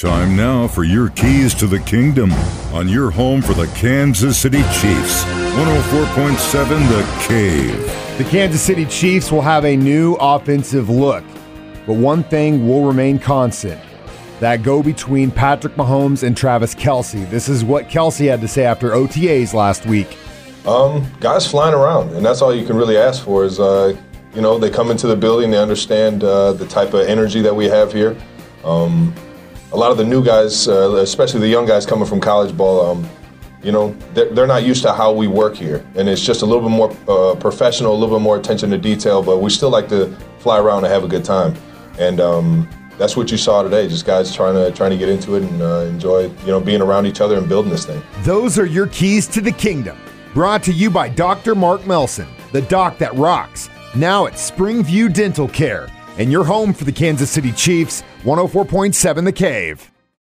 Time now for your keys to the kingdom on your home for the Kansas City Chiefs. 104.7 The Cave. The Kansas City Chiefs will have a new offensive look, but one thing will remain constant that go between Patrick Mahomes and Travis Kelce. This is what Kelce had to say after OTAs last week. Um, guys flying around, and that's all you can really ask for is, uh, you know, they come into the building, they understand uh, the type of energy that we have here. Um, a lot of the new guys, uh, especially the young guys coming from college ball, um, you know, they're, they're, not used to how we work here. And it's just a little bit more uh, professional, a little bit more attention to detail, but we still like to fly around and have a good time. And um, that's what you saw today, just guys trying to trying to get into it and uh, enjoy, you know, being around each other and building this thing. Those are your keys to the kingdom. Brought to you by Dr. Mark Melson, the doc that rocks. Now at Springview Dental Care and your home for the Kansas City Chiefs, 104.7 The Cave.